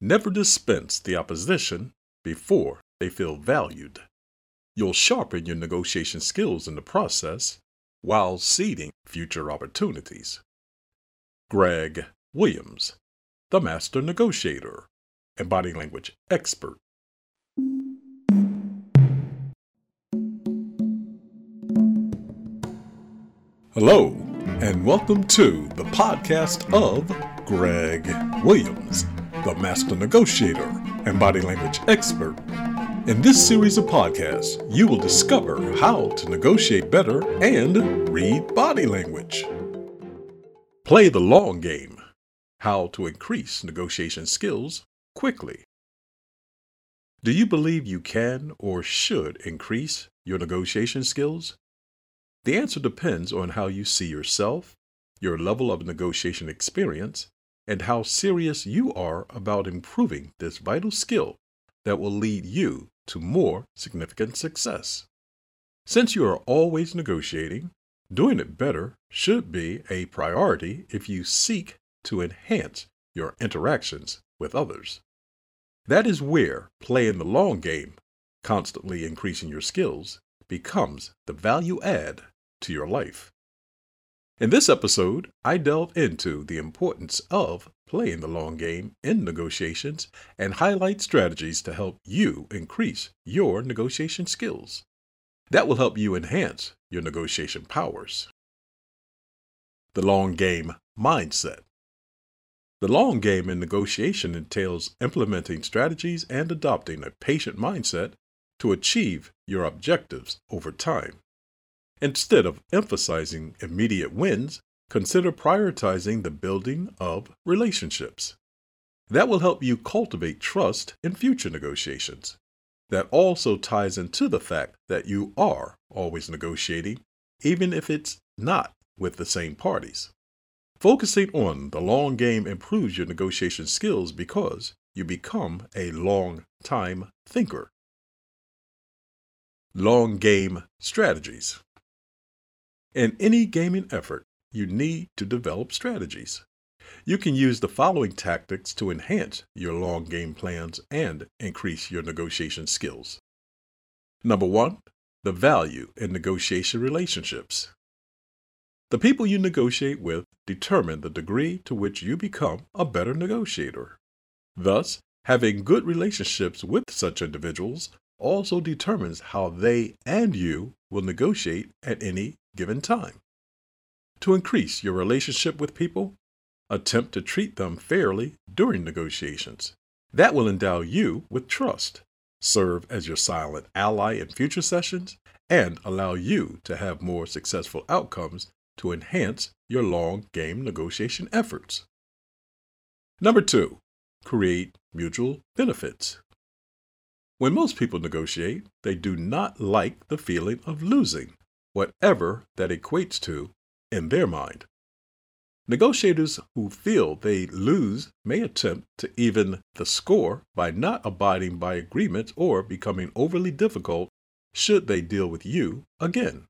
Never dispense the opposition before they feel valued. You'll sharpen your negotiation skills in the process while seeding future opportunities. Greg Williams, the Master Negotiator, and Body Language Expert. Hello, and welcome to the podcast of Greg Williams, the Master Negotiator and Body Language Expert. In this series of podcasts, you will discover how to negotiate better and read body language. Play the long game how to increase negotiation skills quickly. Do you believe you can or should increase your negotiation skills? The answer depends on how you see yourself, your level of negotiation experience, and how serious you are about improving this vital skill that will lead you to more significant success. Since you are always negotiating, doing it better should be a priority if you seek to enhance your interactions with others. That is where playing the long game, constantly increasing your skills, becomes the value add to your life. In this episode, I delve into the importance of playing the long game in negotiations and highlight strategies to help you increase your negotiation skills. That will help you enhance your negotiation powers. The long game mindset. The long game in negotiation entails implementing strategies and adopting a patient mindset to achieve your objectives over time. Instead of emphasizing immediate wins, consider prioritizing the building of relationships. That will help you cultivate trust in future negotiations. That also ties into the fact that you are always negotiating, even if it's not with the same parties. Focusing on the long game improves your negotiation skills because you become a long time thinker. Long game strategies. In any gaming effort, you need to develop strategies. You can use the following tactics to enhance your long game plans and increase your negotiation skills. Number one, the value in negotiation relationships. The people you negotiate with determine the degree to which you become a better negotiator. Thus, having good relationships with such individuals also determines how they and you will negotiate at any given time. To increase your relationship with people, attempt to treat them fairly during negotiations. That will endow you with trust, serve as your silent ally in future sessions, and allow you to have more successful outcomes to enhance your long game negotiation efforts. Number two, create mutual benefits. When most people negotiate, they do not like the feeling of losing, whatever that equates to in their mind. Negotiators who feel they lose may attempt to even the score by not abiding by agreements or becoming overly difficult should they deal with you again.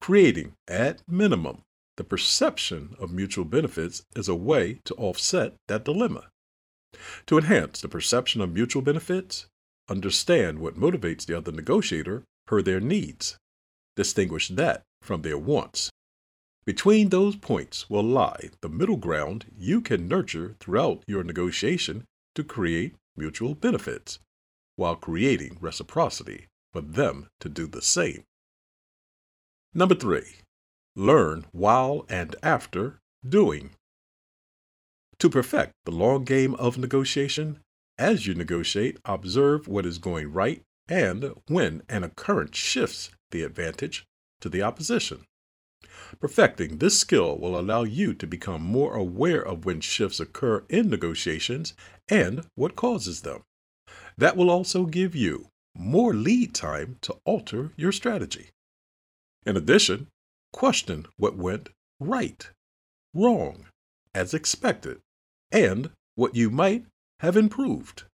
Creating, at minimum, the perception of mutual benefits is a way to offset that dilemma. To enhance the perception of mutual benefits, understand what motivates the other negotiator per their needs. Distinguish that from their wants. Between those points will lie the middle ground you can nurture throughout your negotiation to create mutual benefits, while creating reciprocity for them to do the same. Number three, learn while and after doing. To perfect the long game of negotiation, as you negotiate, observe what is going right and when an occurrence shifts the advantage to the opposition. Perfecting this skill will allow you to become more aware of when shifts occur in negotiations and what causes them. That will also give you more lead time to alter your strategy. In addition, question what went right, wrong, as expected, and what you might have improved.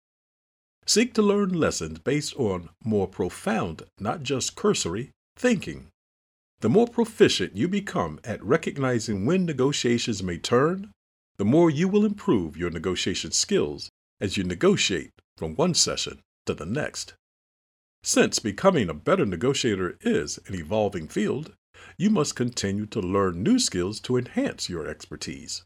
Seek to learn lessons based on more profound, not just cursory, thinking. The more proficient you become at recognizing when negotiations may turn, the more you will improve your negotiation skills as you negotiate from one session to the next. Since becoming a better negotiator is an evolving field, you must continue to learn new skills to enhance your expertise.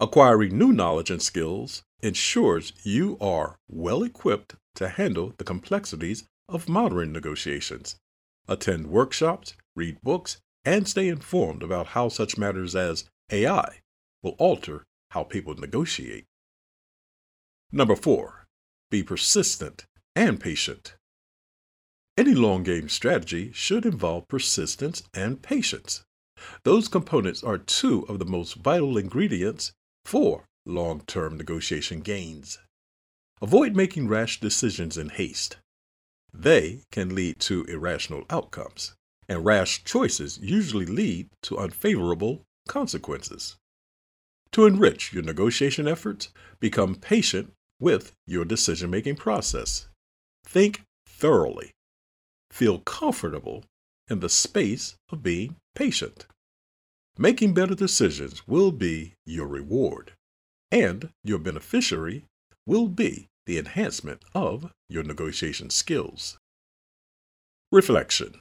Acquiring new knowledge and skills ensures you are well equipped to handle the complexities of modern negotiations. Attend workshops, read books, and stay informed about how such matters as AI will alter how people negotiate. Number four, be persistent and patient. Any long game strategy should involve persistence and patience. Those components are two of the most vital ingredients for long term negotiation gains. Avoid making rash decisions in haste. They can lead to irrational outcomes, and rash choices usually lead to unfavorable consequences. To enrich your negotiation efforts, become patient with your decision making process. Think thoroughly feel comfortable in the space of being patient. Making better decisions will be your reward, and your beneficiary will be the enhancement of your negotiation skills. Reflection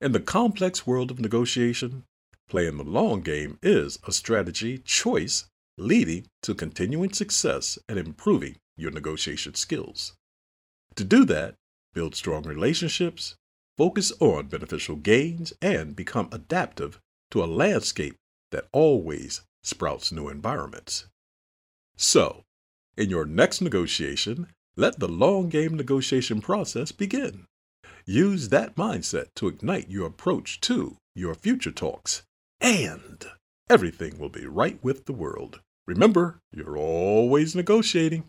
In the complex world of negotiation, playing the long game is a strategy choice leading to continuing success and improving your negotiation skills. To do that, build strong relationships, focus on beneficial gains, and become adaptive to a landscape that always sprouts new environments. So, in your next negotiation, let the long game negotiation process begin. Use that mindset to ignite your approach to your future talks, and everything will be right with the world. Remember, you're always negotiating.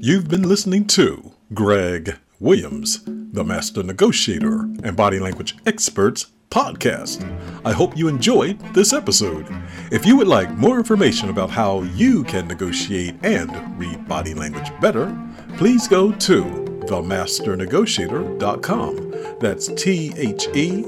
You've been listening to Greg Williams, the Master Negotiator and Body Language Experts podcast. I hope you enjoyed this episode. If you would like more information about how you can negotiate and read body language better, please go to themasternegotiator.com. That's T H E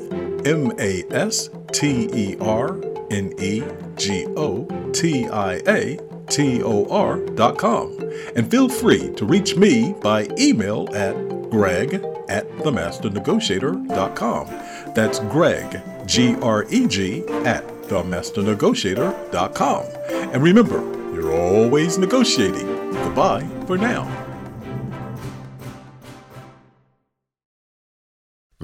M A S T E R N E G O T I A T-O-R.com. And feel free to reach me by email at greg at themasternegotiator.com. That's Greg, G-R-E-G, at themasternegotiator.com. And remember, you're always negotiating. Goodbye for now.